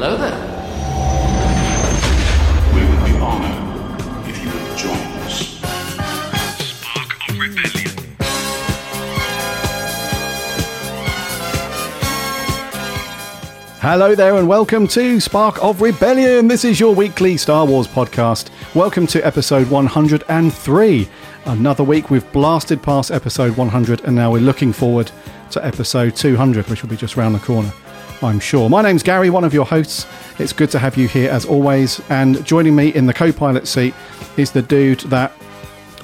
Hello there. We would be honored if you would join us. Spark of Rebellion. Hello there, and welcome to Spark of Rebellion. This is your weekly Star Wars podcast. Welcome to episode 103. Another week we've blasted past episode 100, and now we're looking forward to episode 200, which will be just round the corner, I'm sure. My name's Gary, one of your hosts. It's good to have you here as always. And joining me in the co pilot seat is the dude that,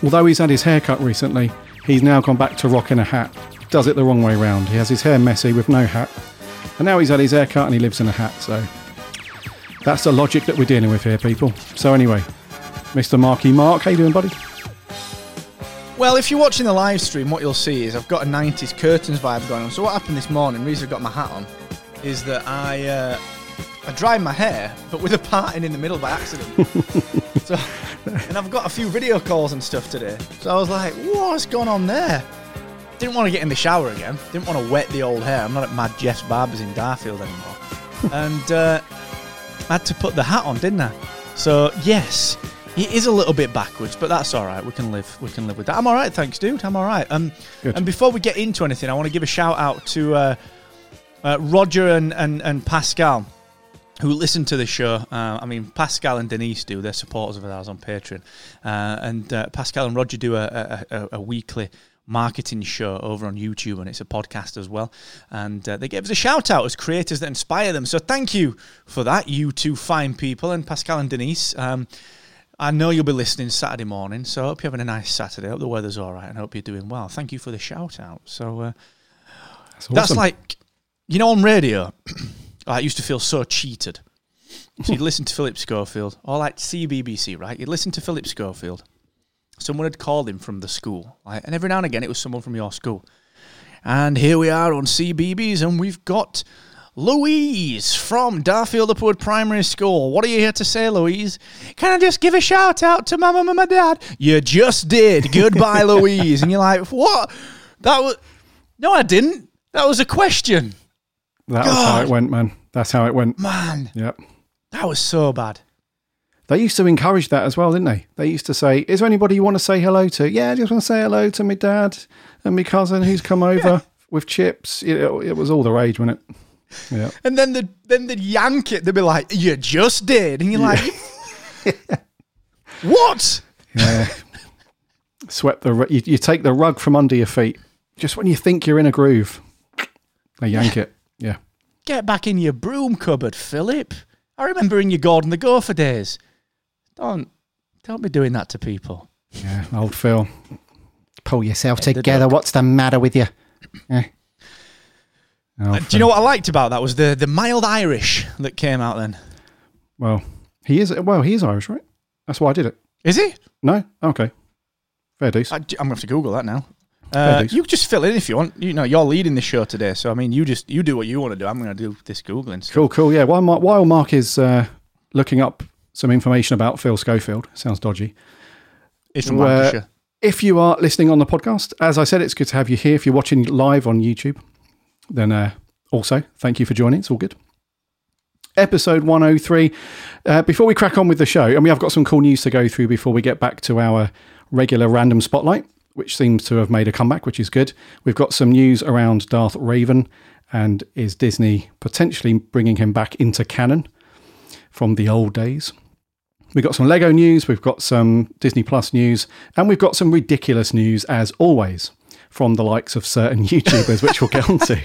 although he's had his hair cut recently, he's now gone back to rocking a hat. Does it the wrong way round. He has his hair messy with no hat. And now he's had his hair cut and he lives in a hat, so that's the logic that we're dealing with here, people. So anyway, Mr. Marky Mark, how you doing, buddy? Well, if you're watching the live stream, what you'll see is I've got a 90s curtains vibe going on. So what happened this morning, I've got my hat on, is that I uh, I dried my hair, but with a parting in the middle by accident. so, and I've got a few video calls and stuff today. So I was like, what's going on there? Didn't want to get in the shower again. Didn't want to wet the old hair. I'm not at Mad Jeff's Barbers in Darfield anymore. and uh, I had to put the hat on, didn't I? So yes, it is a little bit backwards, but that's all right. We can live. We can live with that. I'm all right, thanks, dude. I'm all right. Um, Good. and before we get into anything, I want to give a shout out to uh, uh, Roger and, and and Pascal who listen to the show. Uh, I mean, Pascal and Denise do. They're supporters of ours on Patreon, uh, and uh, Pascal and Roger do a, a, a, a weekly marketing show over on YouTube, and it's a podcast as well. And uh, they gave us a shout out as creators that inspire them. So thank you for that, you two fine people, and Pascal and Denise. Um, I know you'll be listening Saturday morning, so I hope you're having a nice Saturday. I hope the weather's all right, and I hope you're doing well. Thank you for the shout out. So uh, That's, that's like, you know, on radio, I used to feel so cheated. So you'd listen to Philip Schofield, or like CBBC, right? You'd listen to Philip Schofield. Someone had called him from the school, right? and every now and again it was someone from your school. And here we are on CBBC, and we've got Louise from Darfield Upwood Primary School. What are you here to say, Louise? Can I just give a shout out to Mama, my Dad? You just did. Goodbye, Louise. And you're like, what? That was. No, I didn't. That was a question. That was how it went, man. That's how it went. Man, Yep. that was so bad. They used to encourage that as well, didn't they? They used to say, "Is there anybody you want to say hello to?" Yeah, I just want to say hello to my dad and my cousin who's come over with chips. It, it was all the rage, wasn't it? Yeah. And then the then they'd yank it. They'd be like, "You just did," and you're like, "What?" Yeah. Swept the you, you take the rug from under your feet just when you think you're in a groove. They yank it. Yeah. Get back in your broom cupboard, Philip. I remember in your Gordon the Gopher days. Don't don't be doing that to people. Yeah. Old Phil. Pull yourself the together. What's the matter with you? Yeah. Oh, do you know what I liked about that was the the mild Irish that came out then. Well, he is. Well, he is Irish, right? That's why I did it. Is he? No. Okay. Fair dues. I, am gonna have to Google that now. Uh, you just fill in if you want. You know, you're leading the show today, so I mean, you just you do what you want to do. I'm going to do this googling. Stuff. Cool. Cool. Yeah. While Mark, while Mark is uh, looking up some information about Phil Schofield, sounds dodgy. It's from Lancashire. If you are listening on the podcast, as I said, it's good to have you here. If you're watching live on YouTube, then uh, also thank you for joining. It's all good. Episode 103. Uh, before we crack on with the show, and we have got some cool news to go through before we get back to our regular random spotlight, which seems to have made a comeback, which is good. We've got some news around Darth Revan and is Disney potentially bringing him back into canon from the old days. We've got some Lego news, we've got some Disney Plus news, and we've got some ridiculous news, as always, from the likes of certain YouTubers, which we'll get onto.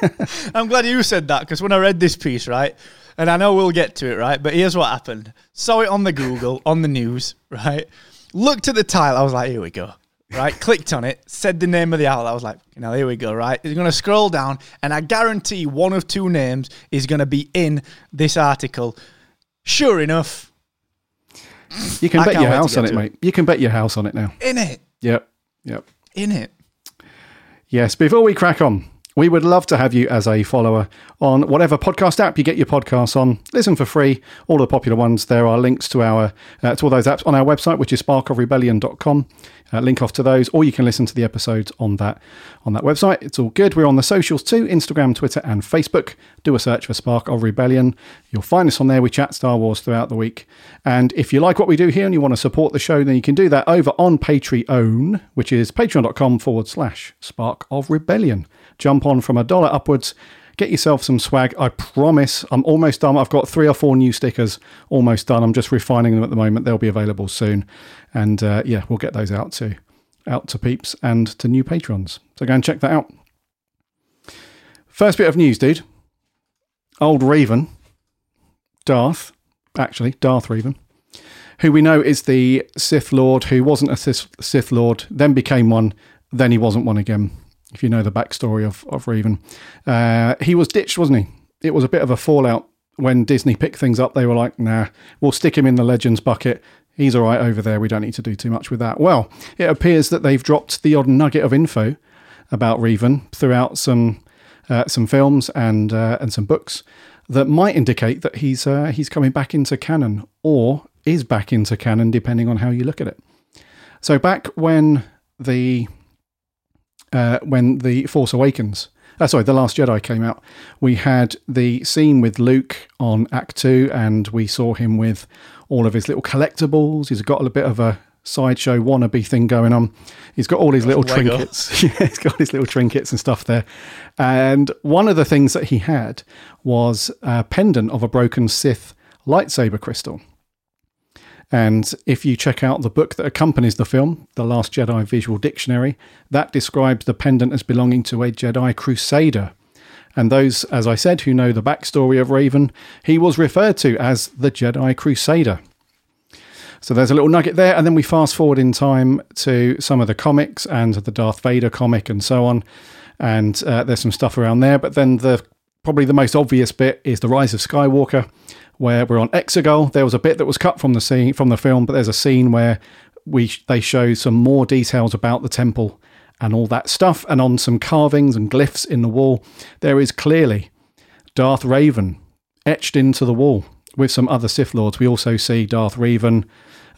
I'm glad you said that because when I read this piece, right, and I know we'll get to it, right, but here's what happened. Saw it on the Google, on the news, right, looked at the title, I was like, here we go. Right? Clicked on it, said the name of the outlet. I was like, now here we go, right? He's going to scroll down, and I guarantee one of two names is going to be in this article. Sure enough, You can I bet your house on it. mate. You can bet your house on it now. in it, Yep. Yep. in it. Yes, before we crack on, we would love to have you as a follower on whatever podcast app you get your podcasts on. Listen for free, all the popular ones. There are links to our uh, to all those apps on our website, which is sparkofrebellion.com. Uh, link off to those, or you can listen to the episodes on that on that website. It's all good. We're on the socials too: Instagram, Twitter, and Facebook. Do a search for Spark of Rebellion. You'll find us on there. We chat Star Wars throughout the week. And if you like what we do here and you want to support the show, then you can do that over on Patreon, which is patreon.com forward slash Spark of Rebellion. Jump on from a dollar upwards. Get yourself some swag. I promise I'm almost done. I've got three or four new stickers almost done. I'm just refining them at the moment. They'll be available soon. And uh, yeah, we'll get those out to out to peeps and to new patrons. So go and check that out. First bit of news, dude. Old Revan, Darth, actually, Darth Revan, who we know is the Sith Lord who wasn't a Sith, Sith Lord, then became one, then he wasn't one again. If you know the backstory of, of Revan, uh, he was ditched, wasn't he? It was a bit of a fallout when Disney picked things up. They were like, nah, we'll stick him in the Legends bucket. He's all right over there. We don't need to do too much with that. Well, it appears that they've dropped the odd nugget of info about Revan throughout some uh, some films and uh, and some books that might indicate that he's uh, he's coming back into canon or is back into canon, depending on how you look at it. So back when the uh, when the Force Awakens, uh, sorry, the Last Jedi came out, we had the scene with Luke on Ahch-To, and we saw him with all of his little collectibles. He's got a bit of a sideshow wannabe thing going on. He's got all his little trinkets. yeah, he's got his little trinkets and stuff there. And one of the things that he had was a pendant of a broken Sith lightsaber crystal. And if you check out the book that accompanies the film, The Last Jedi Visual Dictionary, that describes the pendant as belonging to a Jedi Crusader. And those, as I said, who know the backstory of Revan, he was referred to as the Jedi Crusader. So there's a little nugget there, and then we fast forward in time to some of the comics and the Darth Vader comic and so on. And uh, there's some stuff around there, but then the probably the most obvious bit is the Rise of Skywalker, where we're on Exegol. There was a bit that was cut from the scene from the film, but there's a scene where we they show some more details about the temple and all that stuff, and on some carvings and glyphs in the wall, there is clearly Darth Revan etched into the wall with some other Sith Lords. We also see Darth Revan.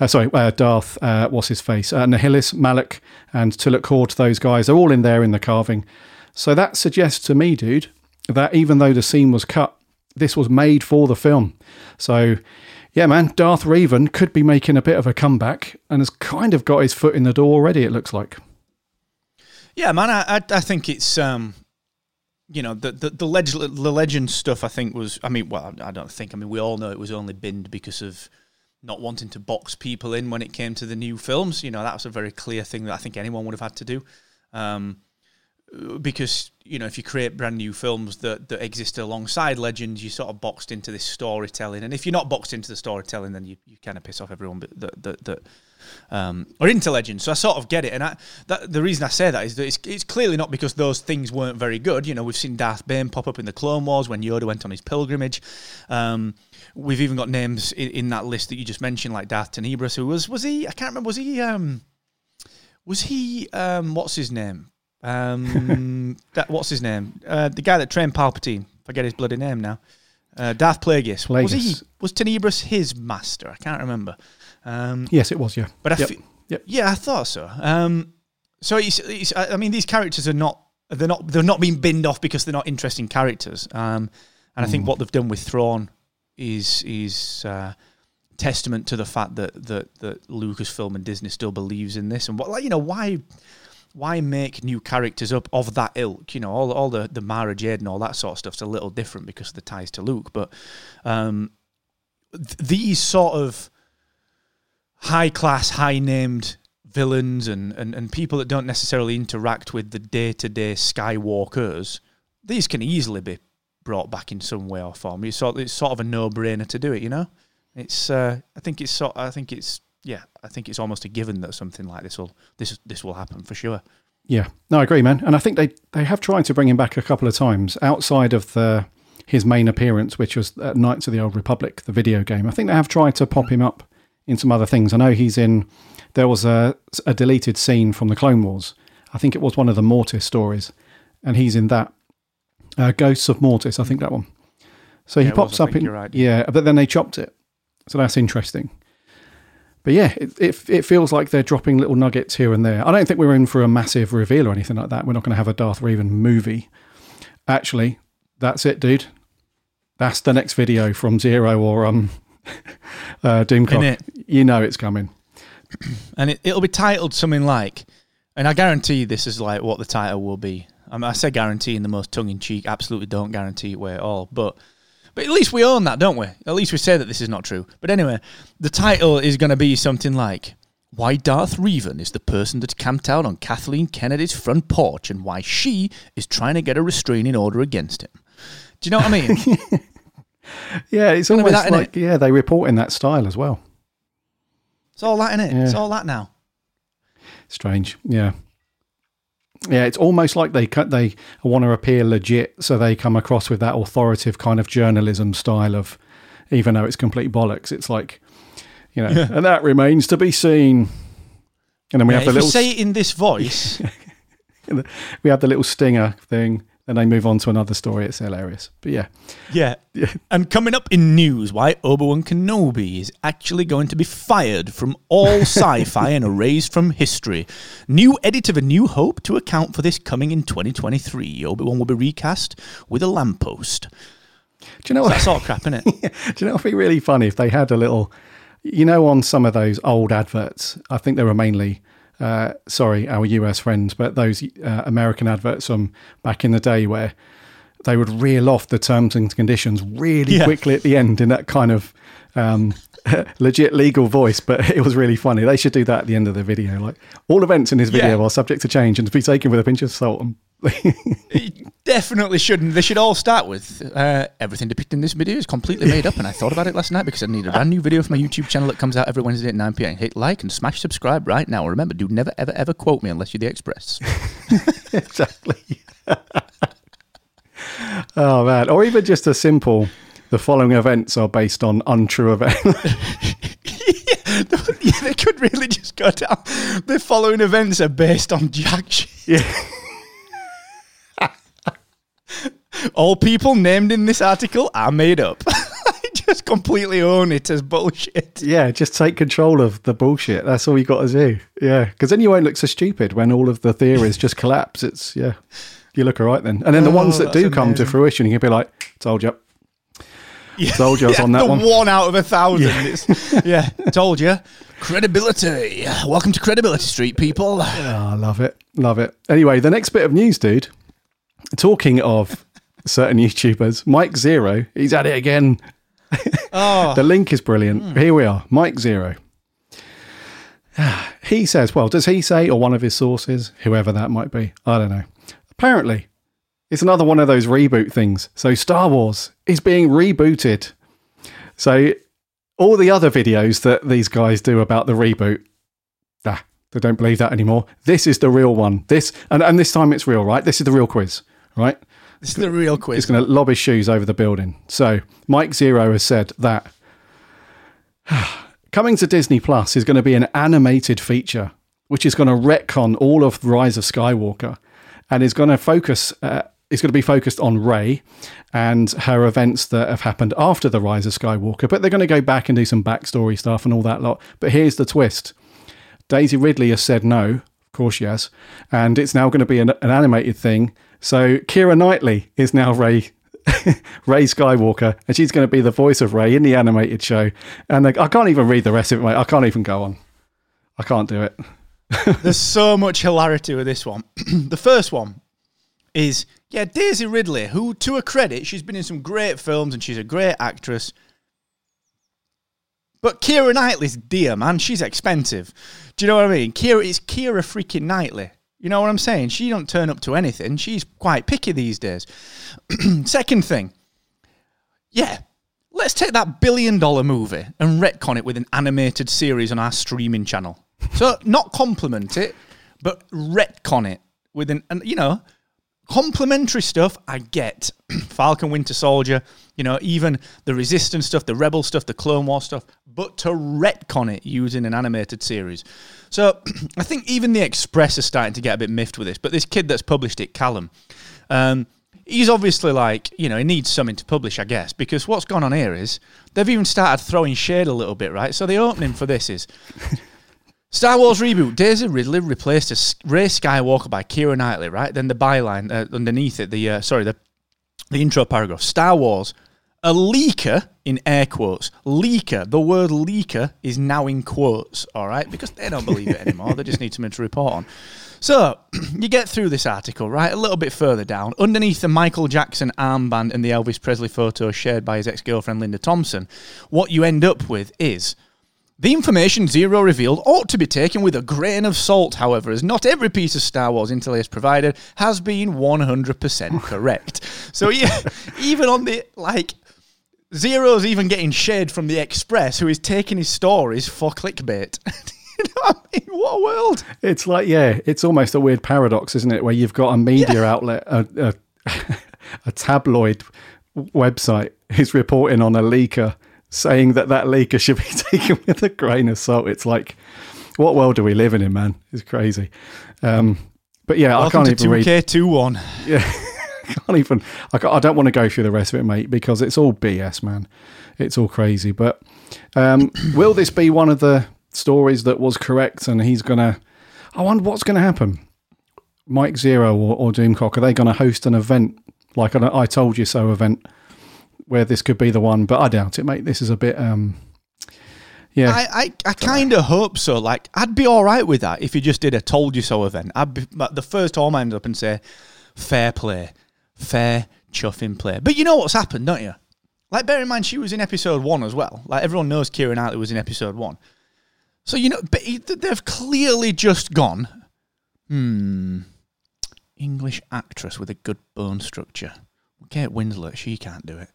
uh, sorry, uh, Darth, uh, what's his face? Uh, Nihilus, Malak, and Tuluk those guys are all in there in the carving. So that suggests to me, dude, that even though the scene was cut, this was made for the film. So, yeah, man, Darth Revan could be making a bit of a comeback and has kind of got his foot in the door already, it looks like. Yeah, man, I I, I think it's um, you know, the the the, leg- the legend stuff. I think was, I mean, well, I don't think. I mean, we all know it was only binned because of not wanting to box people in when it came to the new films. You know, that was a very clear thing that I think anyone would have had to do. Um, because you know if you create brand new films that, that exist alongside legends you're sort of boxed into this storytelling. And if you're not boxed into the storytelling then you, you kind of piss off everyone that, that, that um, are into legends. So I sort of get it. And I, that, the reason I say that is that it's, it's clearly not because those things weren't very good. You know we've seen Darth Bane pop up in the Clone Wars when Yoda went on his pilgrimage. Um, we've even got names in, in that list that you just mentioned like Darth Tenebrous who was was he I can't remember was he um, was he um, what's his name um, that, what's his name? Uh, the guy that trained Palpatine. I forget his bloody name now. Uh, Darth Plagueis. Was he? Was Tenebrous his master? I can't remember. Um, Yes, it was, yeah. but I Yep. Yep. yeah, I thought so. Um, so it's, it's, I I mean, these characters are not they're not they're not being binned off because they're not interesting characters. Um, and I Mm. think what they've done with Thrawn is is uh, testament to the fact that that that Lucasfilm and Disney still believes in this. And what like you know why why make new characters up of that ilk? You know, all all the the Mara Jade and all that sort of stuff's a little different because of the ties to Luke, but um, th- these sort of high class, high named villains and, and, and people that don't necessarily interact with the day to day Skywalkers, these can easily be brought back in some way or form. It's sort, it's sort of a no brainer to do it, you know. It's uh, I think it's sort I think it's yeah, I think it's almost a given that something like this will this this will happen for sure. Yeah, no, I agree, man. And I think they they have tried to bring him back a couple of times outside of the his main appearance, which was at Knights of the Old Republic, the video game. I think they have tried to pop him up in some other things. I know he's in. There was a a deleted scene from the Clone Wars. I think it was one of the Mortis stories, and he's in that. Uh, Ghosts of Mortis, I think that one. So he Yeah, was, pops up in right. yeah, but then they chopped it, so that's interesting. But yeah, it, it it feels like they're dropping little nuggets here and there. I don't think we're in for a massive reveal or anything like that. We're not going to have a Darth Revan movie. Actually, that's it, dude. That's the next video from Zero or um, uh, Doomcock. You know it's coming. and it, it'll be titled something like, and I guarantee this is like what the title will be. I, mean, I say guarantee in the most tongue in cheek, absolutely don't guarantee it way at all. But but at least we own that, don't we? At least we say that this is not true. But anyway, the title is going to be something like. Why Darth Revan is the person that camped out on Kathleen Kennedy's front porch and why she is trying to get a restraining order against him. Do you know what I mean? Yeah, it's gonna almost that, like yeah, they report in that style as well. it's all that in it. It's all that now. Strange. Yeah. Yeah, it's almost like they they want to appear legit, so they come across with that authoritative kind of journalism style of even though it's complete bollocks, it's like you know, and that remains to be seen. And then we Yeah, have the little you say it in this voice, we have the little stinger thing, then they move on to another story. It's hilarious. But yeah. Yeah. And coming up in news, why Obi Wan Kenobi is actually going to be fired from all sci fi and erased from history. New edit of A New Hope to account for this coming in 2023. Obi Wan will be recast with a lamppost. Do you know what That's all crap, innit? Do you know what would be really funny if they had a little, you know, on some of those old adverts? I think they were mainly, uh, sorry, our US friends, but those uh, American adverts from back in the day where they would reel off the terms and conditions really Yeah. quickly at the end in that kind of um, legit legal voice. But it was really funny. They should do that at the end of the video. Like all events in this video Yeah. are subject to change and to be taken with a pinch of salt. And Definitely shouldn't. They should all start with uh, everything depicted in this video is completely made up. And I thought about it last night because I need a brand new video for my YouTube channel that comes out every Wednesday at 9 pm. Hit like and smash subscribe right now. Remember, do never, ever, ever quote me unless you're the Express. exactly. oh man, or even just a simple. The following events are based on untrue events. yeah, they could really just go down. The following events are based on jack shit. yeah, All people named in this article are made up. I just completely own it as bullshit. yeah, just take control of the bullshit. That's all you got to do. Yeah, because then you won't look so stupid when all of the theories just collapse. It's yeah, you look all right then. And then the Oh, ones that do come to fruition, you can be like, "Told you." Yeah, Told you I was on that the one. one out of a thousand. Yeah, yeah told you. Credibility. Welcome to Credibility Street, people. Oh, I love it. Love it. Anyway, the next bit of news, dude. Talking of certain YouTubers, Mike Zero, he's at it again. Oh, The ah. link is brilliant. Hmm. Here we are, Mike Zero. He says, well, does he say, or one of his sources, whoever that might be? I don't know. Apparently, it's another one of those reboot things. So Star Wars is being rebooted. So all the other videos that these guys do about the reboot, ah, they don't believe that anymore. This is the real one. This and, and this time it's real, right? This is the real quiz, right? this is the real quiz. He's going to lob his shoes over the building. So Mike Zero has said that coming to Disney Plus is going to be an animated feature, which is going to retcon all of Rise of Skywalker, and is going to focus. Uh, is going to be focused on Rey and her events that have happened after the Rise of Skywalker, but they're going to go back and do some backstory stuff and all that lot. But here's the twist: Daisy Ridley has said no, of course she has, and it's now going to be an, an animated thing. So Keira Knightley is now Rey Rey Skywalker, and she's going to be the voice of Rey in the animated show. And I can't even read the rest of it, mate. I can't even go on. I can't do it. There's so much hilarity with this one. the first one is yeah, Daisy Ridley, who to her credit, she's been in some great films and she's a great actress. But Keira Knightley's dear, man. She's expensive. Do you know what I mean? Keira is Keira freaking Knightley. You know what I'm saying? She don't turn up to anything. She's quite picky these days. Second thing, yeah, let's take that billion dollar movie and retcon it with an animated series on our streaming channel. So not compliment it, but retcon it with an, and you know, complementary stuff. I get Falcon Winter Soldier, you know, even the Resistance stuff, the Rebel stuff, the Clone War stuff, but to retcon it using an animated series. So I think even the Express is starting to get a bit miffed with this. But this kid that's published it, Callum, um, he's obviously like, you know, he needs something to publish, I guess, because what's gone on here is they've even started throwing shade a little bit, right? So the opening for this is Star Wars reboot. Daisy Ridley replaced as Rey Skywalker by Keira Knightley, right? Then the byline uh, underneath it, the uh, sorry, the the intro paragraph. Star Wars, a leaker in air quotes. Leaker. The word leaker is now in quotes. All right, because they don't believe it anymore. they just need something to report on. So you get through this article, right? A little bit further down, underneath the Michael Jackson armband and the Elvis Presley photo shared by his ex-girlfriend Linda Thompson, what you end up with is the information Zero revealed ought to be taken with a grain of salt, however, as not every piece of Star Wars interlace provided has been 100% correct. so yeah, even on the, like, Zero's even getting shade from the Express, who is taking his stories for clickbait. you know what I mean? What a world. It's like, yeah, it's almost a weird paradox, isn't it? Where you've got a media outlet, a, a, a tabloid website is reporting on a leaker saying that that leaker should be taken with a grain of salt. It's like, what world are we living in, man? It's crazy. Um, but yeah, Welcome I can't even read. 2K21. Yeah, I can't even. I, can't- I don't want to go through the rest of it, mate, because it's all BS, man. It's all crazy. But um, will this be one of the stories that was correct? And he's gonna. I wonder what's going to happen. Mike Zero or, or Doomcock are they going to host an event like an I told you so event where this could be the one? But I doubt it, mate. This is a bit. Um, yeah, I, I, I kind of hope so. Like, I'd be all right with that if you just did a told you so event. I'd be, the first time I up and say, fair play, fair chuffing play. But you know what's happened, don't you? Like, bear in mind, she was in episode one as well. Like, everyone knows Kieran Knightley was in episode one. So, you know, but they've clearly just gone, hmm, English actress with a good bone structure. Kate Winslet, she can't do it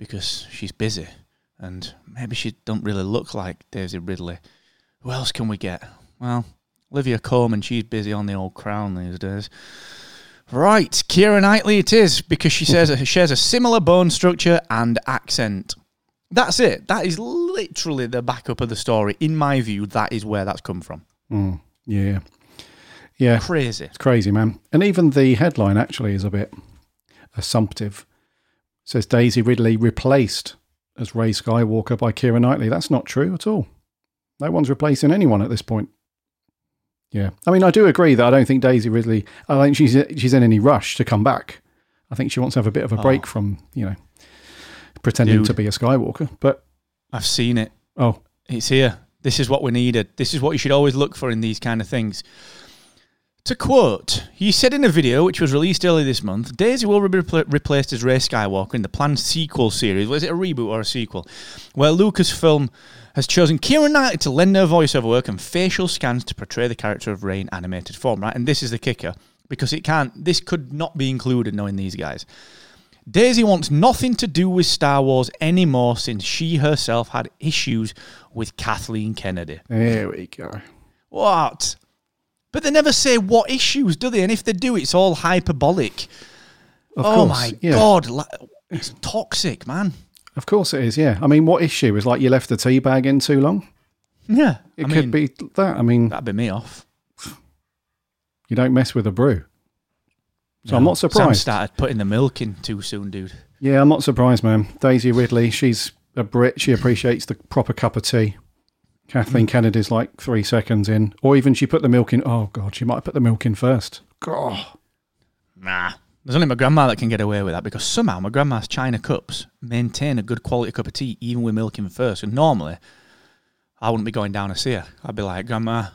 because she's busy and maybe she don't really look like Daisy Ridley. Who else can we get? Well, Olivia Colman, she's busy on the old crown these days. Right, Keira Knightley it is because she says she shares a similar bone structure and accent. That's it. That is literally the backup of the story. In my view, that is where that's come from. Mm, yeah, yeah. Crazy. It's crazy, man. And even the headline actually is a bit assumptive. Says Daisy Ridley replaced as Rey Skywalker by Keira Knightley. That's not true at all. No one's replacing anyone at this point. Yeah, I mean, I do agree that I don't think Daisy Ridley. I think she's she's in any rush to come back. I think she wants to have a bit of a oh. break from you know pretending Dude. to be a Skywalker. But I've seen it. oh, It's here. This is what we needed. This is what you should always look for in these kind of things. To quote, he said in a video which was released earlier this month, Daisy will be repl- replaced as Rey Skywalker in the planned sequel series. Was it a reboot or a sequel? Where Lucasfilm has chosen Kieran Knightley to lend her voiceover work and facial scans to portray the character of Rey in animated form, right? And this is the kicker because it can't. This could not be included knowing these guys. Daisy wants nothing to do with Star Wars anymore since she herself had issues with Kathleen Kennedy. there we go. What? But they never say what issues, do they? And if they do, it's all hyperbolic. Of oh course, my yeah. god, it's toxic, man. Of course it is. Yeah, I mean, what issue is like you left the tea bag in too long? Yeah, It I could mean, be that. I mean, that'd be me off. you don't mess with a brew. So I'm not surprised. Sam started putting the milk in too soon, dude. Yeah, I'm not surprised, man. Daisy Ridley, she's a Brit. She appreciates the proper cup of tea. Kathleen mm. Kennedy's like three seconds in, or even she put the milk in. Oh God, she might have put the milk in first. God, Nah. There's only my grandma that can get away with that because somehow my grandma's china cups maintain a good quality cup of tea even with milk in first. And normally, I wouldn't be going down to see her. I'd be like, Grandma,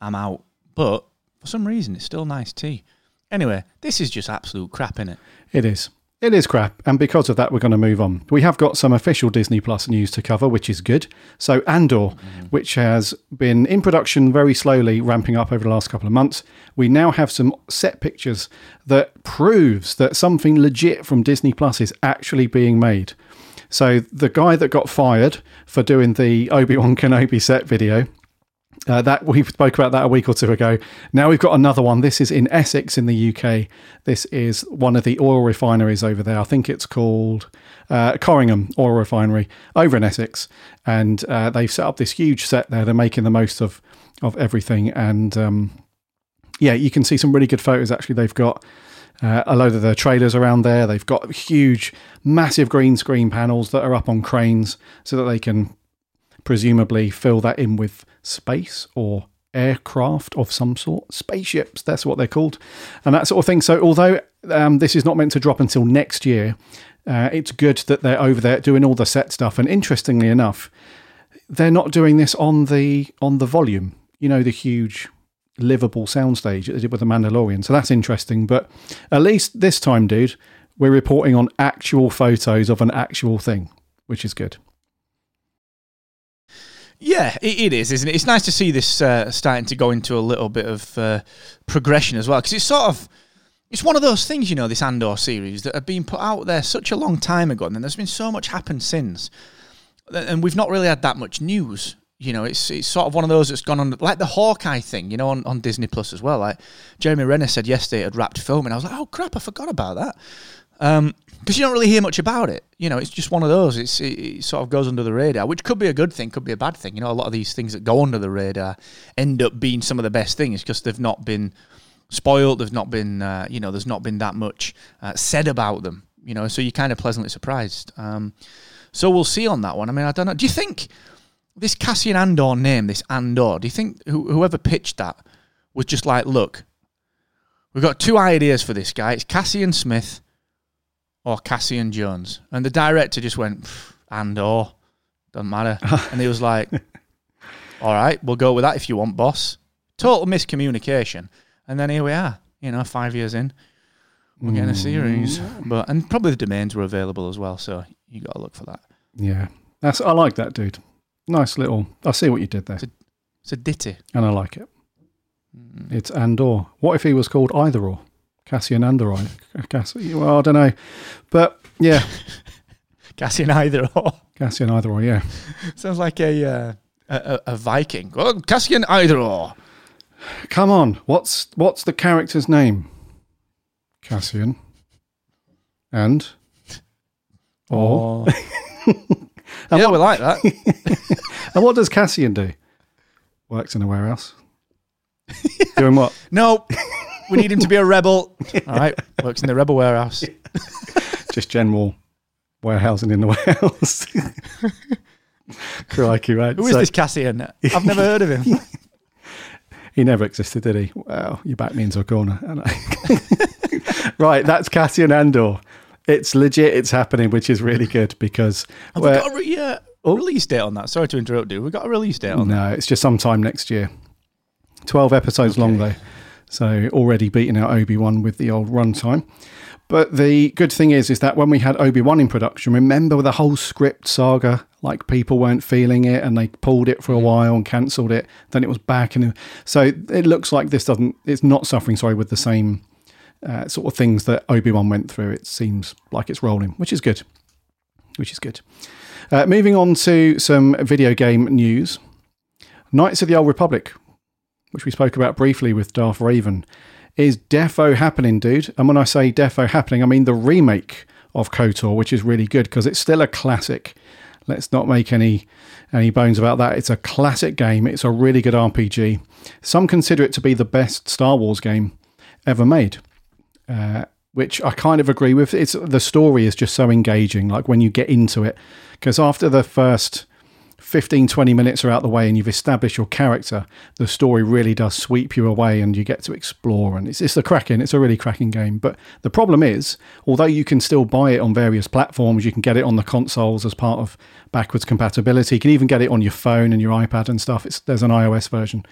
I'm out. But for some reason, it's still nice tea. Anyway, this is just absolute crap, innit? it is. It is crap, and because of that, we're going to move on. We have got some official Disney Plus news to cover, which is good. So, Andor, mm. which has been in production very slowly, ramping up over the last couple of months, we now have some set pictures that proves that something legit from Disney Plus is actually being made. So the guy that got fired for doing the Obi Wan Kenobi set video. Uh, that we spoke about that a week or two ago. Now we've got another one. This is in Essex in the UK. This is one of the oil refineries over there. I think it's called uh, Corringham Oil Refinery over in Essex, and uh, they've set up this huge set there. They're making the most of of everything, and um, yeah, you can see some really good photos. Actually, they've got uh, a load of the trailers around there. They've got huge, massive green screen panels that are up on cranes so that they can presumably fill that in with space or aircraft of some sort, spaceships, that's what they're called, and that sort of thing. So, although um, this is not meant to drop until next year, uh, it's good that they're over there doing all the set stuff. And interestingly enough, they're not doing this on the on the volume, you know, the huge livable soundstage that they did with the Mandalorian. So that's interesting. But at least this time, dude, we're reporting on actual photos of an actual thing, which is good. Yeah, it, it is, isn't it? It's nice to see this uh, starting to go into a little bit of uh, progression as well, because it's sort of it's one of those things, you know, this Andor series that have been put out there such a long time ago, and then there's been so much happened since, and we've not really had that much news. You know, it's it's sort of one of those that's gone on like the Hawkeye thing, you know, on, on Disney Plus as well. Like Jeremy Renner said yesterday, it had wrapped filming. I was like, oh crap, I forgot about that. Um, because you don't really hear much about it. You know, it's just one of those. It's it, it, sort of goes under the radar, which could be a good thing, could be a bad thing. You know, a lot of these things that go under the radar end up being some of the best things because they've not been spoiled. There's not been, uh, you know, there's not been that much uh, said about them. You know, so you're kind of pleasantly surprised. Um, so we'll see on that one. I mean, I don't know. Do you think this Cassian Andor name, this Andor, do you think wh- whoever pitched that was just like, look, we've got two ideas for this guy. It's Cassian Smith or Cassian Jones. And the director just went, Andor, doesn't matter. and he was like, all right, we'll go with that if you want, boss. Total miscommunication. And then here we are, you know, five years in. We're getting a mm. series. But and probably the domains were available as well, so you gotta look for that. Yeah, that's I like that, dude. Nice little. I see what you did there, It's a ditty. and I like it. It's Andor. What if he was called either or? Cassian Andor. Cassian. Well, I don't know, but yeah, Cassian either or. Cassian either or. Yeah. Sounds like a uh, a, a, a Viking. Cassian either or. Come on. What's what's the character's name? Cassian. And or And yeah, what- we like that. and what does Cassian do? Works in a warehouse. Doing what? no, we need him to be a rebel. All right, works in the rebel warehouse. Just general warehousing in the warehouse. Crikey, right? Who is So- this Cassian? I've never heard of him. He never existed, did he? Well, you backed me into a corner. right, that's Cassian Andor. It's legit. It's happening, which is really good because Have we got a re- uh, Oh. release date on that? Sorry to interrupt dude. We got a release date on that. no, it's just sometime next year. Twelve episodes long though, so already beating out Obi Wan with the old runtime. But the good thing is, is that when we had Obi Wan in production, remember the whole script saga? Like people weren't feeling it, and they pulled it for a while and cancelled it. Then it was back, and so it looks like this doesn't. It's not suffering. Sorry, with the same uh, sort of things that Obi Wan went through. It seems like it's rolling, which is good. Which is good. Uh, moving on to some video game news. Knights of the Old Republic, which we spoke about briefly with Darth Revan, is defo happening, dude. And when I say defo happening, I mean the remake of KOTOR, which is really good because it's still a classic. Let's not make any any bones about that. It's a classic game. It's a really good RPG. Some consider it to be the best Star Wars game ever made, uh, which I kind of agree with. It's the story is just so engaging. Like when you get into it, because after the first 15, 20 minutes are out the way and you've established your character, the story really does sweep you away and you get to explore. And it's, it's a cracking, it's a really cracking game. But the problem is, although you can still buy it on various platforms, you can get it on the consoles as part of backwards compatibility. You can even get it on your phone and your iPad and stuff. It's, there's an iOS version.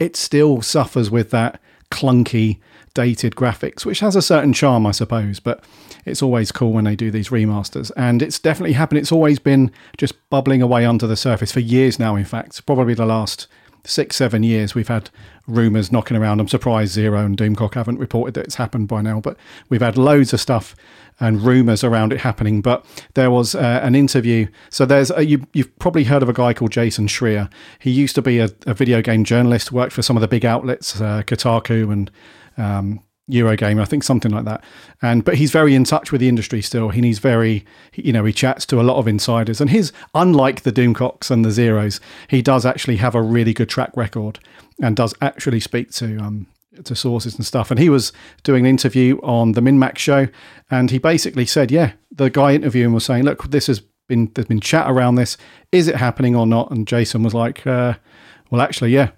It still suffers with that clunky, graphics, which has a certain charm, I suppose. But it's always cool when they do these remasters. And it's definitely happened. It's always been just bubbling away under the surface for years now, in fact. Probably the last six, seven years, we've had rumors knocking around. I'm surprised Zero and Doomcock haven't reported that it's happened by now, but we've had loads of stuff and rumors around it happening. But there was uh, an interview. So there's a, you, you've probably heard of a guy called Jason Schreier. He used to be a, a video game journalist, worked for some of the big outlets, uh, Kotaku and um, Eurogamer, I think something like that. And but he's very in touch with the industry still. And he's very, you know, he chats to a lot of insiders. And his, unlike the Doomcocks and the Zeros, he does actually have a really good track record and does actually speak to um, to sources and stuff. And he was doing an interview on the MinnMax show, and he basically said, "Yeah, the guy interviewing was saying, look, this has been there's been chat around this. Is it happening or not?" And Jason was like, uh, "Well, actually, yeah."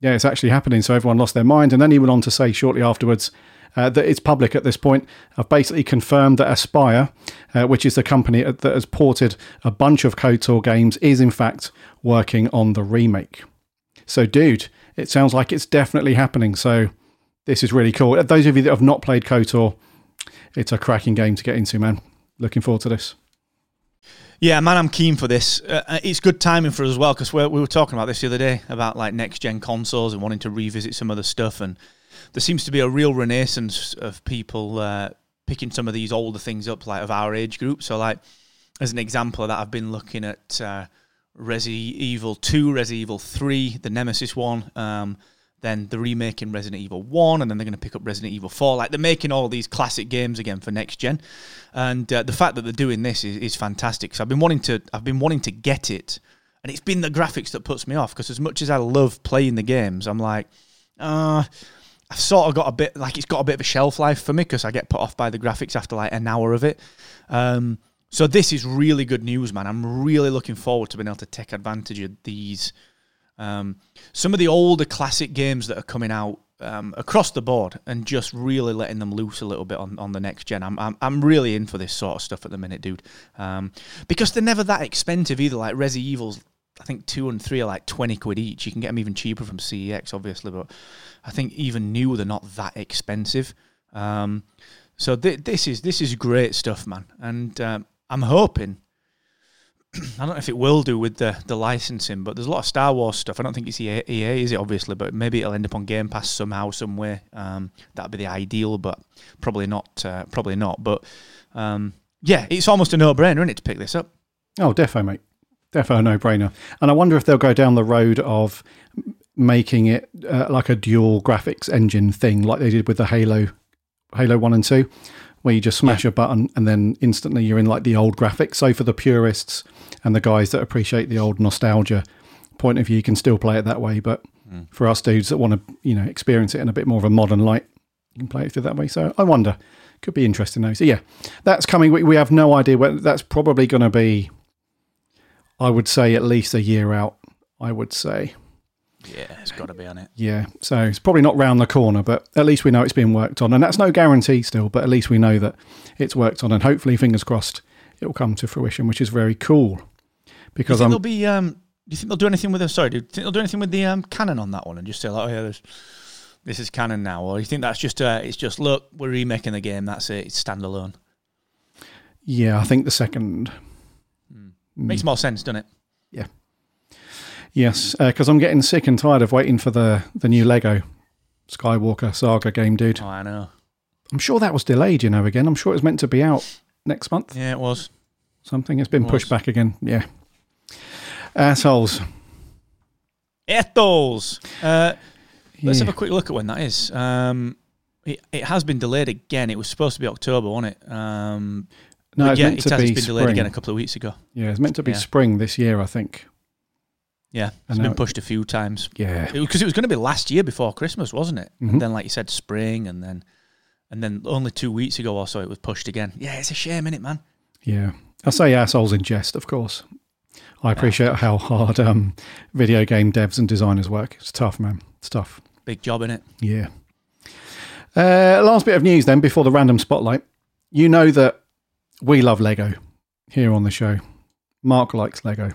Yeah, it's actually happening. So everyone lost their mind. And then he went on to say shortly afterwards, uh, that it's public at this point. I've basically confirmed that Aspyr, uh, which is the company that has ported a bunch of KOTOR games, is in fact working on the remake. So, dude, it sounds like it's definitely happening. So, this is really cool. Those of you that have not played KOTOR, it's a cracking game to get into, man. Looking forward to this. Yeah, man, I'm keen for this. Uh, it's good timing for us as well because we were talking about this the other day about like next gen consoles and wanting to revisit some of the stuff. And there seems to be a real renaissance of people uh, picking some of these older things up, like of our age group. So, like as an example of that, I've been looking at uh, Resi Evil Two, Resi Evil Three, the Nemesis one. Um, then the remake in Resident Evil 1, and then they're going to pick up Resident Evil 4. Like, they're making all these classic games again for next gen. And uh, the fact that they're doing this is, is fantastic. So I've been wanting to I've been wanting to get it, and it's been the graphics that puts me off, because as much as I love playing the games, I'm like, uh, I've sort of got a bit, like, it's got a bit of a shelf life for me, because I get put off by the graphics after, like, an hour of it. Um, so this is really good news, man. I'm really looking forward to being able to take advantage of these um, some of the older classic games that are coming out um, across the board and just really letting them loose a little bit on, on the next gen. I'm, I'm, I'm really in for this sort of stuff at the minute, dude. Um, because they're never that expensive either. Like Resi Evils, I think two and three are like 20 quid each. You can get them even cheaper from CEX, obviously, but I think even new, they're not that expensive. Um, so th- this is this is great stuff, man. And um, I'm hoping I don't know if it will do with the, the licensing, but there's a lot of Star Wars stuff. I don't think it's EA, EA is it obviously, but maybe it'll end up on Game Pass somehow, some way. Um, that'd be the ideal, but probably not. Uh, probably not. But um, yeah, it's almost a no brainer, isn't it, to pick this up? Oh, defo, mate. Defo, no brainer. And I wonder if they'll go down the road of making it uh, like a dual graphics engine thing, like they did with the Halo, Halo One and Two where you just smash yeah. a button and then instantly you're in like the old graphics. So for the purists and the guys that appreciate the old nostalgia point of view, you can still play it that way. But mm. for us dudes that want to, you know, experience it in a bit more of a modern light, you can play it through that way. So I wonder, could be interesting though. So yeah, that's coming. We, we have no idea when that's probably going to be. I would say at least a year out. I would say. Yeah, it's got to be on it. Yeah, so it's probably not round the corner, but at least we know it's being worked on, and that's no guarantee still. But at least we know that it's worked on, and hopefully, fingers crossed, it will come to fruition, which is very cool. Because do you think there'll be, um, do you think they'll do anything with the? Sorry, do you think they'll do anything with the um, canon on that one, and just say like, oh yeah, this is canon now, or do you think that's just uh, it's just look, we're remaking the game, that's it, it's standalone. Yeah, I think the second mm. makes more sense, doesn't it? Yes, because uh, I'm getting sick and tired of waiting for the, the new Lego Skywalker Saga game, dude. Oh, I know. I'm sure that was delayed, you know, again. I'm sure it was meant to be out next month. Yeah, it was. Something. It's been it pushed back again. Yeah. Assholes. Assholes. Uh, let's have a quick look at when that is. Um, it, it has been delayed again. It was supposed to be October, wasn't it? Um, no, it's yeah, meant to it has be been delayed again a couple of weeks ago. Yeah, it's meant to be yeah. spring this year, I think. Yeah, it's been pushed a few times. Yeah, because it, was going to be last year before Christmas, wasn't it? Mm-hmm. And then, like you said, spring, and then and then only two weeks ago or so, it was pushed again. Yeah, it's a shame, is it, man? Yeah, I say assholes in jest, of course. I appreciate yeah. how hard um, video game devs and designers work. It's tough, man. It's tough. Big job in it. Yeah. Uh, last bit of news then before the random spotlight. You know that we love Lego here on the show. Mark likes Lego.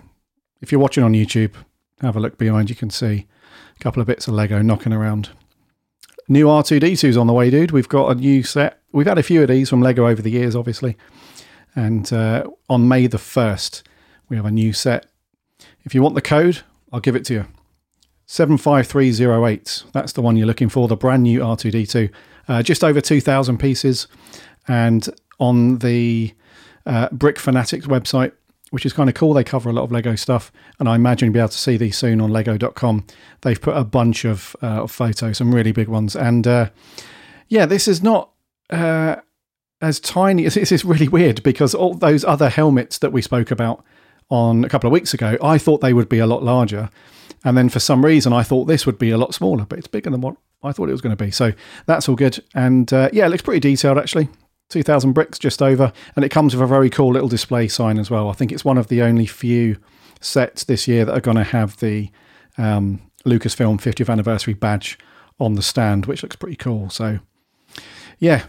If you're watching on YouTube, have a look behind. You can see a couple of bits of Lego knocking around. New R2D2's on the way, dude. We've got a new set. We've had a few of these from Lego over the years, obviously. And uh, on May the 1st, we have a new set. If you want the code, I'll give it to you. 75308. That's the one you're looking for, the brand new R2D2. Uh, just over 2,000 pieces. And on the uh, Brick Fanatics website, which is kind of cool, they cover a lot of Lego stuff. And I imagine you'll be able to see these soon on lego.com. They've put a bunch of, uh, of photos, some really big ones. And uh, yeah, this is not uh, as tiny. as This is really weird because all those other helmets that we spoke about on a couple of weeks ago, I thought they would be a lot larger. And then for some reason, I thought this would be a lot smaller, but it's bigger than what I thought it was going to be. So that's all good. And uh, yeah, it looks pretty detailed actually. 2,000 bricks just over. And it comes with a very cool little display sign as well. I think it's one of the only few sets this year that are going to have the um, Lucasfilm 50th anniversary badge on the stand, which looks pretty cool. So yeah,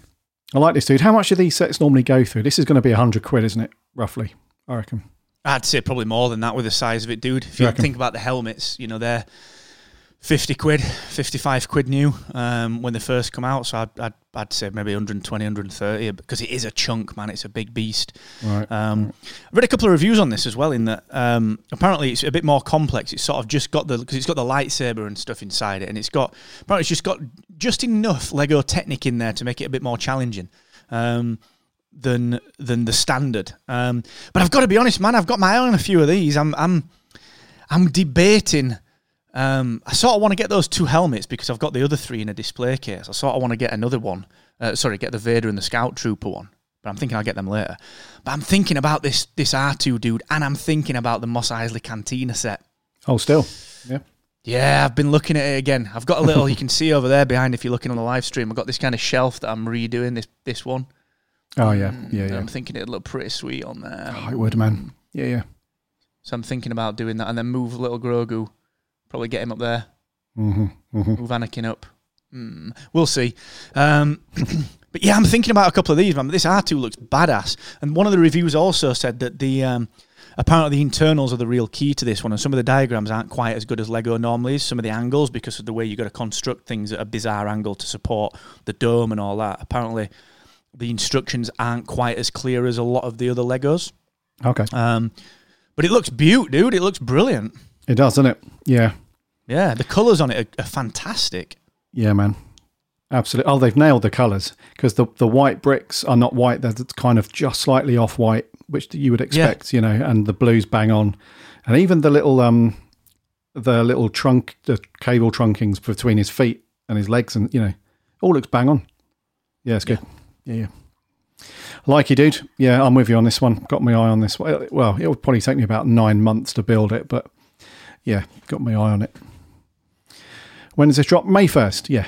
I like this dude. How much do these sets normally go through? This is going to be 100 quid, isn't it? Roughly, I reckon. I'd say probably more than that with the size of it, dude. If You you think about the helmets, you know, they're 50 quid, 55 quid new um, when they first come out. So I'd, I'd, I'd say maybe 120, 130 because it is a chunk, man. It's a big beast. Right. Um, I read a couple of reviews on this as well. In that um, apparently it's a bit more complex. It's sort of just got the because it's got the lightsaber and stuff inside it, and it's got apparently it's just got just enough Lego Technic in there to make it a bit more challenging. Um, than than the standard, um, but I've got to be honest, man. I've got my eye on a few of these. I'm I'm I'm debating. Um, I sort of want to get those two helmets because I've got the other three in a display case. I sort of want to get another one. Uh, sorry, get the Vader and the Scout Trooper one. But I'm thinking I'll get them later. But I'm thinking about this this R2 dude, and I'm thinking about the Mos Eisley Cantina set. oh, still. Yeah. Yeah, I've been looking at it again. I've got a little you can see over there behind if you're looking on the live stream. I've got this kind of shelf that I'm redoing this this one. Oh, yeah. Yeah, And yeah. I'm thinking it'd look pretty sweet on there. Oh, it would, man. Yeah, yeah. So I'm thinking about doing that and then move little Grogu. Probably get him up there. hmm hmm Move Anakin up. Hmm, we'll see. Um, but yeah, I'm thinking about a couple of these, man. This R2 looks badass. And one of the reviews also said that the um, apparently the internals are the real key to this one, and some of the diagrams aren't quite as good as Lego normally is. Some of the angles, because of the way you've got to construct things at a bizarre angle to support the dome and all that. Apparently, the instructions aren't quite as clear as a lot of the other Legos. Okay. Um, but it looks beaut, dude. It looks brilliant. It does, doesn't it? Yeah. Yeah, the colours on it are, are fantastic. Yeah, man. Absolutely. Oh, they've nailed the colours because the, the white bricks are not white. They're kind of just slightly off white, which you would expect, you know, and the blues bang on. And even the little, um, the little trunk, the cable trunkings between his feet and his legs, and, you know, all looks bang on. Yeah, it's good. Yeah, yeah. Like you, dude. Yeah, I'm with you on this one. Got my eye on this one. Well, it would probably take me about nine months to build it, but yeah, got my eye on it. When does this drop? May 1st. Yeah,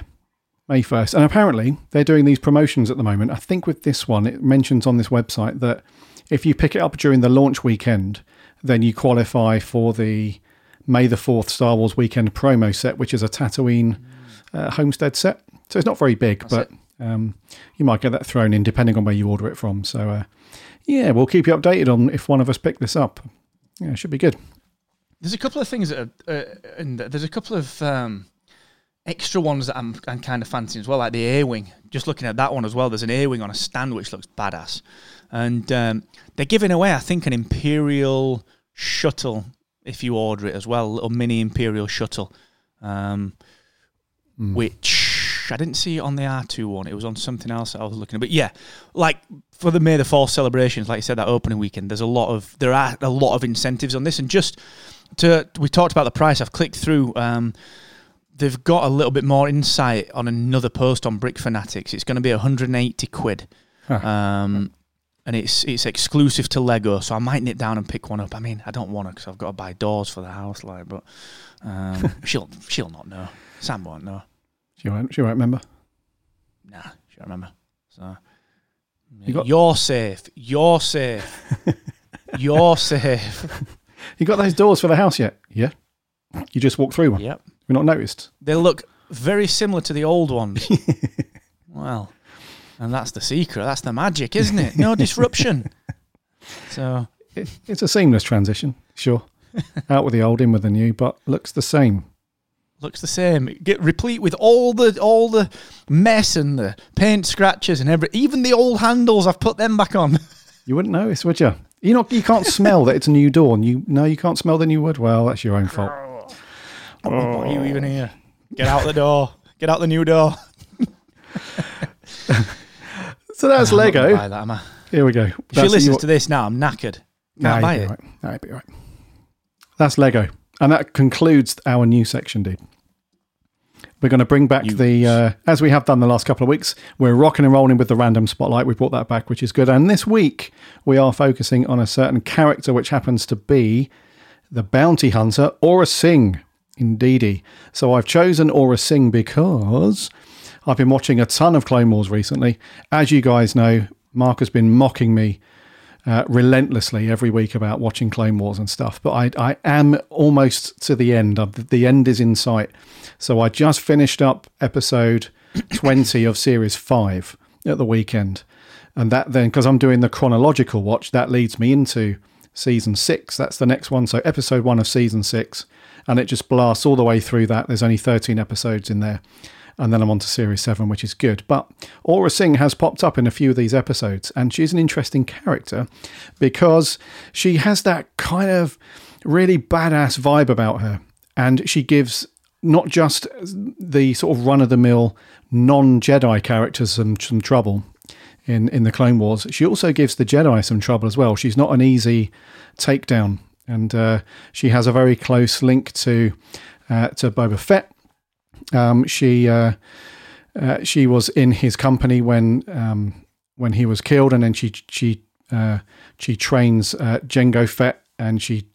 May 1st. And apparently, they're doing these promotions at the moment. I think with this one, it mentions on this website that if you pick it up during the launch weekend, then you qualify for the May the 4th Star Wars Weekend promo set, which is a Tatooine uh, homestead set. So it's not very big, but um, you might get that thrown in depending on where you order it from. So, uh, yeah, we'll keep you updated on if one of us pick this up. Yeah, it should be good. There's a couple of things that are, uh, and there's a couple of um, extra ones that I'm, I'm kind of fancying as well, like the A wing. Just looking at that one as well, there's an A wing on a stand which looks badass, and um, they're giving away, I think, an Imperial shuttle if you order it as well, a little mini Imperial shuttle, um, which I didn't see it on the R2 one. It was on something else that I was looking at. But yeah, like for the May the Fourth celebrations, like you said, that opening weekend, there's a lot of there are a lot of incentives on this, and just to we talked about the price. I've clicked through. Um, they've got a little bit more insight on another post on Brick Fanatics. It's going to be 180 quid, um, and it's it's exclusive to Lego. So I might nip down and pick one up. I mean, I don't want to because I've got to buy doors for the house, like. But um, she'll she'll not know. Sam won't know. She won't, she won't remember. Nah, she won't remember. So You got- you're safe. You're safe. you're safe. You got those doors for the house yet? Yeah. You just walked through one. Yep. We've not noticed. They look very similar to the old ones. well, and that's the secret. That's the magic, isn't it? No disruption. So It, it's a seamless transition, sure. Out with the old, in with the new, but looks the same. Looks the same. Get replete with all the all the mess and the paint scratches and every even the old handles. I've put them back on. You wouldn't notice, would you? You not. You can't smell that it's a new door. And you no, you can't smell the new wood. Well, that's your own fault. Why are you even here? Get out the door. Get out the new door. So that's I'm not Lego. buy that, am I? Here we go. If she listens to this now, I'm knackered. Can't you'd buy be it. Right. Be right. That's Lego, and that concludes our new section, dude. We're going to bring back the, uh, as we have done the last couple of weeks, we're rocking and rolling with the random spotlight. We brought that back, which is good. And this week, we are focusing on a certain character, which happens to be the bounty hunter, Aurra Sing. Indeedy. So I've chosen Aurra Sing because I've been watching a ton of Clone Wars recently. As you guys know, Mark has been mocking me uh, relentlessly every week about watching Clone Wars and stuff. But I, I am almost to the end. Of the end is in sight. So I just finished up episode 20 of series 5 at the weekend. And that then, because I'm doing the chronological watch, that leads me into season 6. That's the next one. So episode 1 of season 6. And it just blasts all the way through that. There's only 13 episodes in there and then I'm on to series seven, which is good. But Aurra Sing has popped up in a few of these episodes, and she's an interesting character because she has that kind of really badass vibe about her, and she gives not just the sort of run of the mill non Jedi characters some, some trouble. In, in the Clone Wars, she also gives the Jedi some trouble as well. She's not an easy takedown, and uh, she has a very close link to uh, to Boba Fett, um, she uh, uh, she was in his company when um, when he was killed, and then she she uh, she trains uh, Jango Fett, and she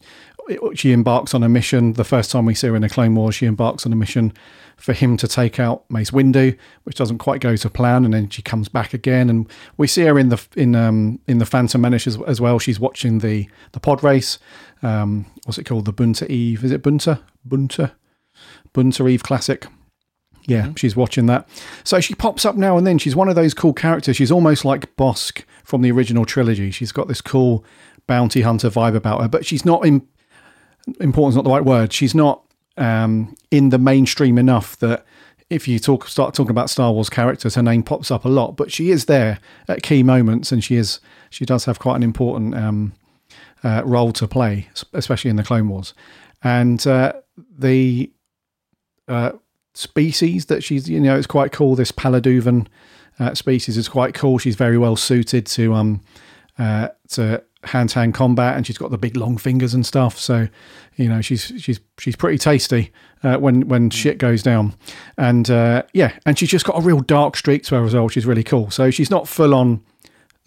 she embarks on a mission. The first time we see her in the Clone Wars, she embarks on a mission for him to take out Mace Windu, which doesn't quite go to plan, and then she comes back again, and we see her in the in um, in the Phantom Menace as, as well. She's watching the the pod race. Um, what's it called? The Boonta Eve? Is it Boonta? Boonta? Boonta Eve Classic. Yeah, she's watching that. So she pops up now and then. She's one of those cool characters. She's almost like Bossk from the original trilogy. She's got this cool bounty hunter vibe about her, but she's not in, important's not the right word. She's not um, in the mainstream enough that if you talk start talking about Star Wars characters, her name pops up a lot. But she is there at key moments, and she is she does have quite an important um, uh, role to play, especially in the Clone Wars. And uh, the uh, species that she's, you know, it's quite cool. This Palliduvan uh, species is quite cool. She's very well suited to um uh, to hand to hand combat, and she's got the big long fingers and stuff. So, you know, she's she's she's pretty tasty uh, when when shit goes down. And uh, yeah, and she's just got a real dark streak to her as well, which is really cool. So she's not full on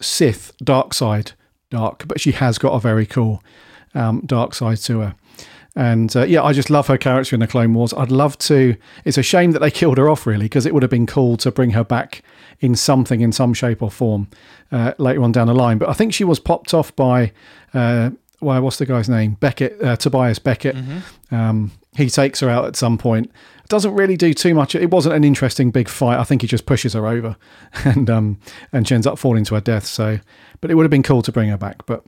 Sith dark side dark, but she has got a very cool um, dark side to her. And uh, yeah, I just love her character in the Clone Wars. I'd love to. It's a shame that they killed her off, really, because it would have been cool to bring her back in something, in some shape or form, uh, later on down the line. But I think she was popped off by, uh, well, what's the guy's name? Beckett, uh, Tobias Beckett. Um, he takes her out at some point. Doesn't really do too much. It wasn't an interesting big fight. I think he just pushes her over, and um, and she ends up falling to her death. So, but it would have been cool to bring her back. But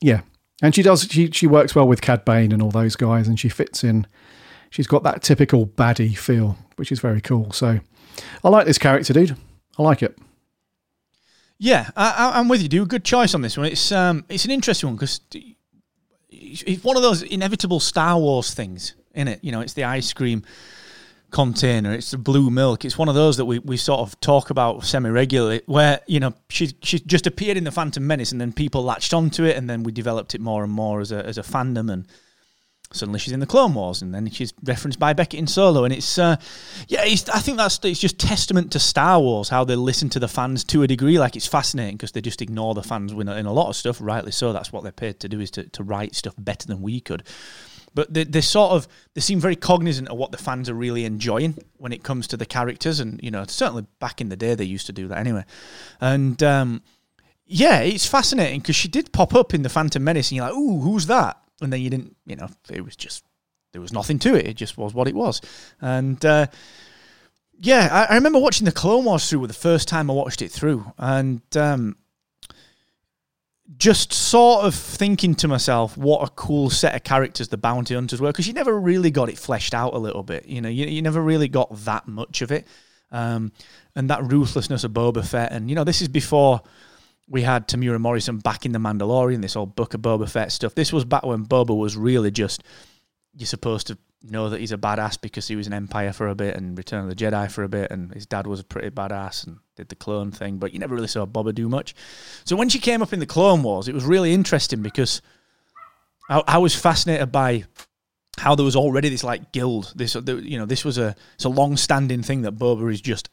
yeah, and she does. She she works well with Cad Bane and all those guys, and she fits in. She's got that typical baddie feel, which is very cool. So, I like this character, dude. I like it. Yeah, I, I'm with you, dude. Good choice on this one. It's um, it's an interesting one because it's one of those inevitable Star Wars things, in it. You know, it's the ice cream container, it's the blue milk. It's one of those that we, we sort of talk about semi regularly, where you know she she just appeared in the Phantom Menace, and then people latched onto it, and then we developed it more and more as a as a fandom, and suddenly she's in the Clone Wars, and then she's referenced by Beckett in Solo, and it's uh, yeah, it's, I think that's it's just testament to Star Wars how they listen to the fans to a degree. Like it's fascinating because they just ignore the fans in a, in a lot of stuff, rightly so. That's what they're paid to do is to, to write stuff better than we could. But they, they sort of they seem very cognizant of what the fans are really enjoying when it comes to the characters, and you know certainly back in the day they used to do that anyway, and. um yeah, it's fascinating because she did pop up in the Phantom Menace, and you're like, "Ooh, who's that?" And then you didn't, you know, it was just there was nothing to it. It just was what it was. And uh, yeah, I, I remember watching the Clone Wars through the first time I watched it through, and um, just sort of thinking to myself, what a cool set of characters the bounty hunters were, because you never really got it fleshed out a little bit. You know, you, you never really got that much of it. Um, and that ruthlessness of Boba Fett. And, you know, this is before we had Temuera Morrison back in The Mandalorian, this old Book of Boba Fett stuff. This was back when Boba was really just, you're supposed to know that he's a badass because he was an Empire for a bit and Return of the Jedi for a bit, and his dad was a pretty badass and did the clone thing, but you never really saw Boba do much. So when she came up in the Clone Wars, it was really interesting because I, I was fascinated by how there was already this like guild. This you know this was a it's a long standing thing that Boba is just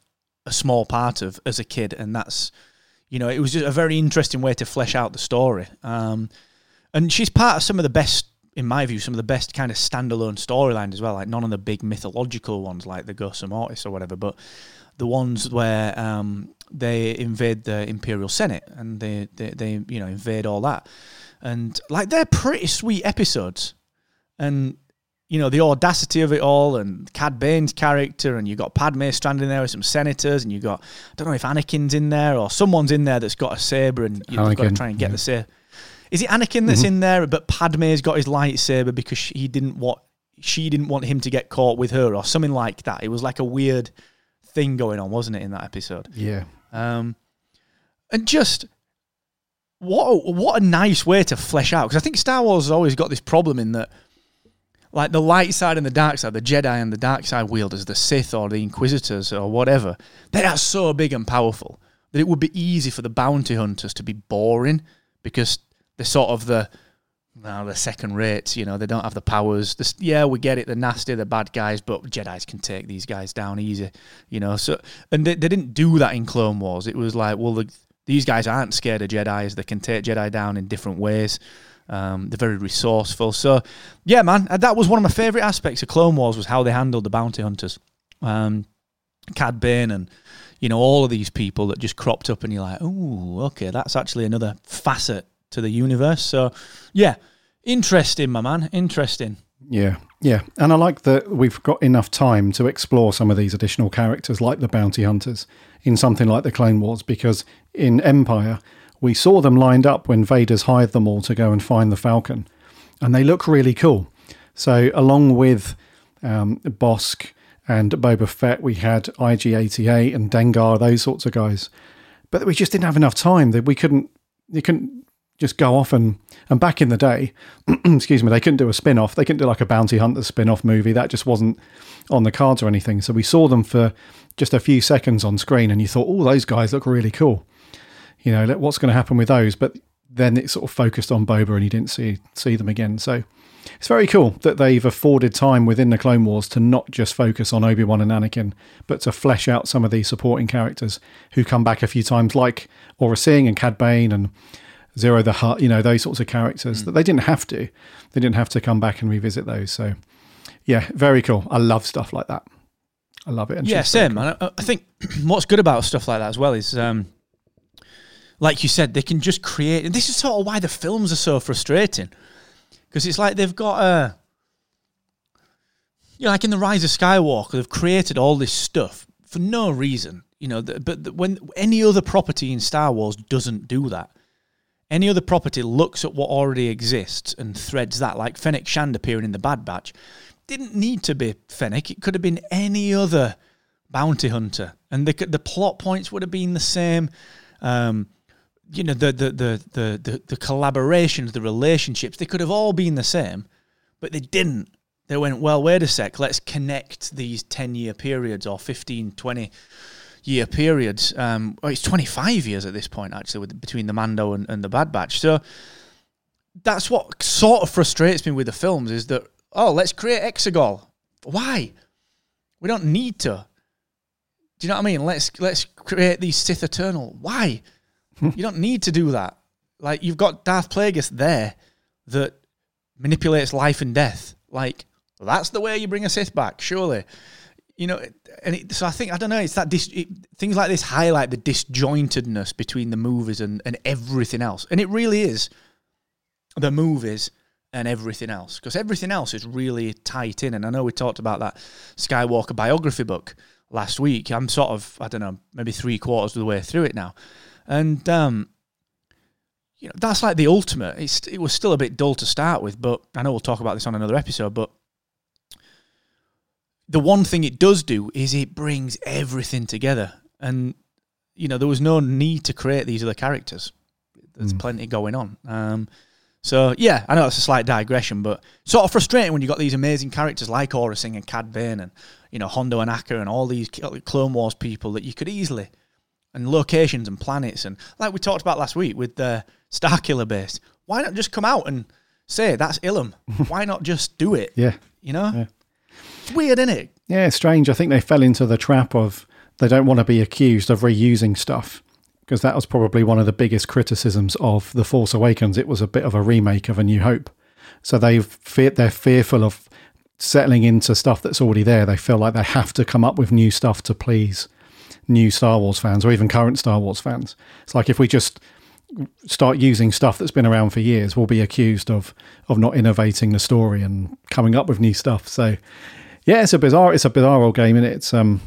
a small part of as a kid, and that's you know it was just a very interesting way to flesh out the story. Um, and she's part of some of the best in my view, some of the best kind of standalone storylines as well. Like none of the big mythological ones, like the Ghost of Mortis or whatever, but the ones where um, they invade the Imperial Senate and they, they, they, you know, invade all that, and like they're pretty sweet episodes, and you know the audacity of it all, and Cad Bane's character, and you got Padme standing there with some senators, and you got I don't know if Anakin's in there or someone's in there that's got a saber, and you've got to try and get yeah. the saber is it Anakin that's mm-hmm. in there, but Padme's got his lightsaber because he didn't want she didn't want him to get caught with her or something like that. It was like a weird thing going on, wasn't it, in that episode? Yeah. Um, and just what a, what a nice way to flesh out because I think Star Wars has always got this problem in that like the light side and the dark side, the Jedi and the dark side wielders, the Sith or the Inquisitors or whatever, they are so big and powerful that it would be easy for the bounty hunters to be boring because they're sort of the no, second rates. You know, they don't have the powers. Yeah, we get it. They're nasty. They're bad guys, but Jedi's can take these guys down easy. You know, so and they, they didn't do that in Clone Wars. It was like, well, the, these guys aren't scared of Jedi's. They can take Jedi down in different ways. Um, they're very resourceful. So, yeah, man, that was one of my favorite aspects of Clone Wars was how they handled the bounty hunters, um, Cad Bane, and you know all of these people that just cropped up, and you're like, oh, okay, that's actually another facet to the universe. So, yeah, interesting, my man. Interesting. Yeah, yeah. And I like that we've got enough time to explore some of these additional characters, like the bounty hunters, in something like the Clone Wars, because in Empire, we saw them lined up when Vader's hired them all to go and find the Falcon. And they look really cool. So, along with um, Bossk and Boba Fett, we had IG 88 and Dengar, those sorts of guys. But we just didn't have enough time that we couldn't, you couldn't just go off and and back in the day, excuse me, they couldn't do a spin off. They couldn't do like a bounty hunter spin off movie. That just wasn't on the cards or anything. So we saw them for just a few seconds on screen, and you thought, oh, those guys look really cool. You know, what's going to happen with those? But then it sort of focused on Boba, and you didn't see see them again. So it's very cool that they've afforded time within the Clone Wars to not just focus on Obi Wan and Anakin, but to flesh out some of these supporting characters who come back a few times, like Aurra Sing and Cad Bane and Ziro the Hutt, you know, those sorts of characters mm. that they didn't have to. They didn't have to come back and revisit those. So, yeah, very cool. I love stuff like that. I love it. yeah, same. Cool. I, I think what's good about stuff like that as well is, um, like you said, they can just create. And this is sort of why the films are so frustrating because it's like they've got a. You know, like in the Rise of Skywalker, they've created all this stuff for no reason. You know, but when any other property in Star Wars doesn't do that, any other property looks at what already exists and threads that, like Fennec Shand appearing in the Bad Batch. Didn't need to be Fennec. It could have been any other bounty hunter, and the the plot points would have been the same. Um, you know, the the, the the the the collaborations, the relationships, they could have all been the same, but they didn't. They went, well, wait a sec, let's connect these 10 year periods or 15, 20 year period. Um, it's 25 years at this point, actually, with, between the Mando and, and the Bad Batch. So that's what sort of frustrates me with the films is that, oh, let's create Exegol. Why? We don't need to. Do you know what I mean? Let's let's create these Sith Eternal. Why? you don't need to do that. Like you've got Darth Plagueis there that manipulates life and death. Like that's the way you bring a Sith back, surely you know, and it, so I think I don't know. It's that dis, it, things like this highlight the disjointedness between the movies and, and everything else, and it really is the movies and everything else because everything else is really tight in. And I know we talked about that Skywalker biography book last week. I'm sort of I don't know maybe three quarters of the way through it now, and um, you know that's like the ultimate. It's it was still a bit dull to start with, but I know we'll talk about this on another episode, but the one thing it does do is it brings everything together. And, you know, there was no need to create these other characters. There's mm. plenty going on. Um, So yeah, I know that's a slight digression, but sort of frustrating when you've got these amazing characters like Aurra Sing and Cad Bane and you know Hondo and Akka and all these Clone Wars people that you could easily and locations and planets and like we talked about last week with the Starkiller base. Why not just come out and say that's Ilum? Why not just do it? Yeah. You know, Yeah. It's weird, isn't it? Yeah, strange. I think they fell into the trap of they don't want to be accused of reusing stuff because that was probably one of the biggest criticisms of The Force Awakens. It was a bit of a remake of A New Hope. So they fear, they're fearful of settling into stuff that's already there. They feel like they have to come up with new stuff to please new Star Wars fans or even current Star Wars fans. It's like if we just start using stuff that's been around for years, we'll be accused of of not innovating the story and coming up with new stuff. So yeah, it's a bizarre it's a bizarre old game and it's um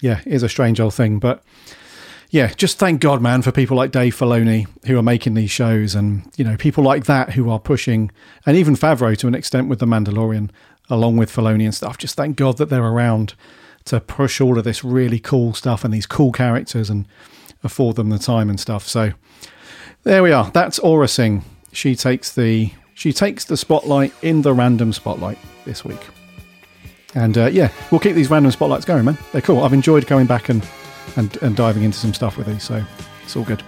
yeah, it is a strange old thing. But yeah, just thank God, man, for people like Dave Filoni who are making these shows and, you know, people like that who are pushing and even Favreau to an extent with The Mandalorian, along with Filoni and stuff. Just thank God that they're around to push all of this really cool stuff and these cool characters and afford them the time and stuff. So there we are. That's Aurra Sing. She takes the she takes the spotlight in the random spotlight this week. And uh, yeah, we'll keep these random spotlights going, man. They're cool. I've enjoyed going back and, and, and diving into some stuff with these, so it's all good.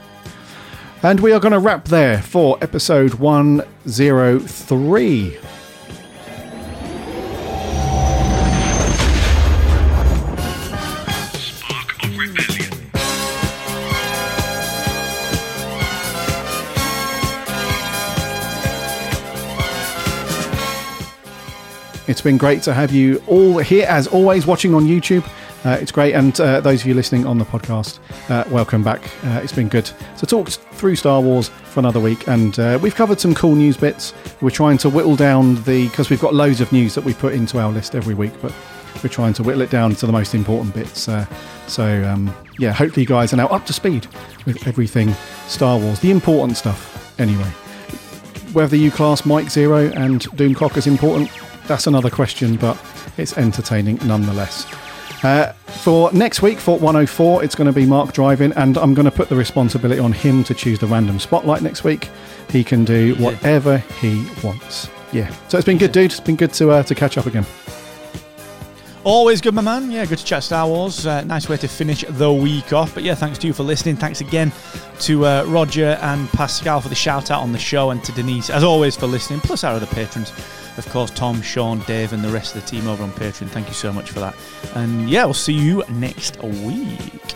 And we are going to wrap there for episode 103. It's been great to have you all here, as always, watching on YouTube. Uh, it's great. And uh, those of you listening on the podcast, uh, welcome back. Uh, it's been good to talk through Star Wars for another week. And uh, we've covered some cool news bits. We're trying to whittle down the, because we've got loads of news that we put into our list every week, but we're trying to whittle it down to the most important bits. Uh, so, um, yeah, hopefully you guys are now up to speed with everything Star Wars, the important stuff, anyway. Whether you class Mike Zeroh and Doomcock as important, that's another question, but it's entertaining nonetheless. Uh, for next week, for 104, it's going to be Mark driving, and I'm going to put the responsibility on him to choose the random spotlight next week. He can do whatever he wants. Yeah. So it's been good, dude. It's been good to uh, to catch up again. Always good, my man. Yeah, good to chat Star Wars. Uh, nice way to finish the week off. But yeah, thanks to you for listening. Thanks again to uh, Roger and Pascal for the shout out on the show, and to Denise, as always, for listening. Plus our other patrons, of course, Tom, Sean, Dave, and the rest of the team over on Patreon. Thank you so much for that. And yeah, we'll see you next week.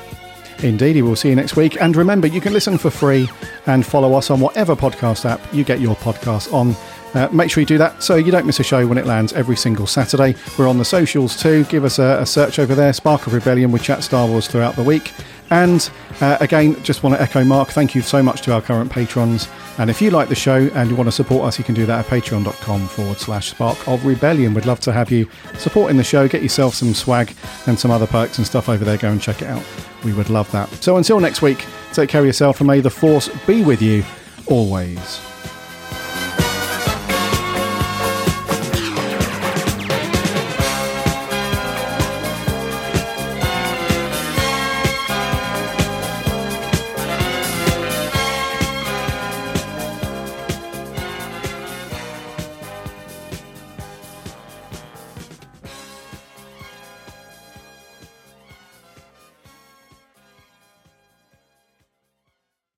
Indeedy, we'll see you next week. And remember, you can listen for free and follow us on whatever podcast app you get your podcast on. Uh, make sure you do that so you don't miss a show when it lands every single Saturday. We're on the socials too. Give us a, a search over there, Spark of Rebellion. We chat Star Wars throughout the week. And uh, again, just want to echo Mark, thank you so much to our current patrons. And if you like the show and you want to support us, you can do that at patreon.com forward slash spark of rebellion. We'd love to have you supporting the show. Get yourself some swag and some other perks and stuff over there. Go and check it out. We would love that. So until next week, take care of yourself and may the force be with you always.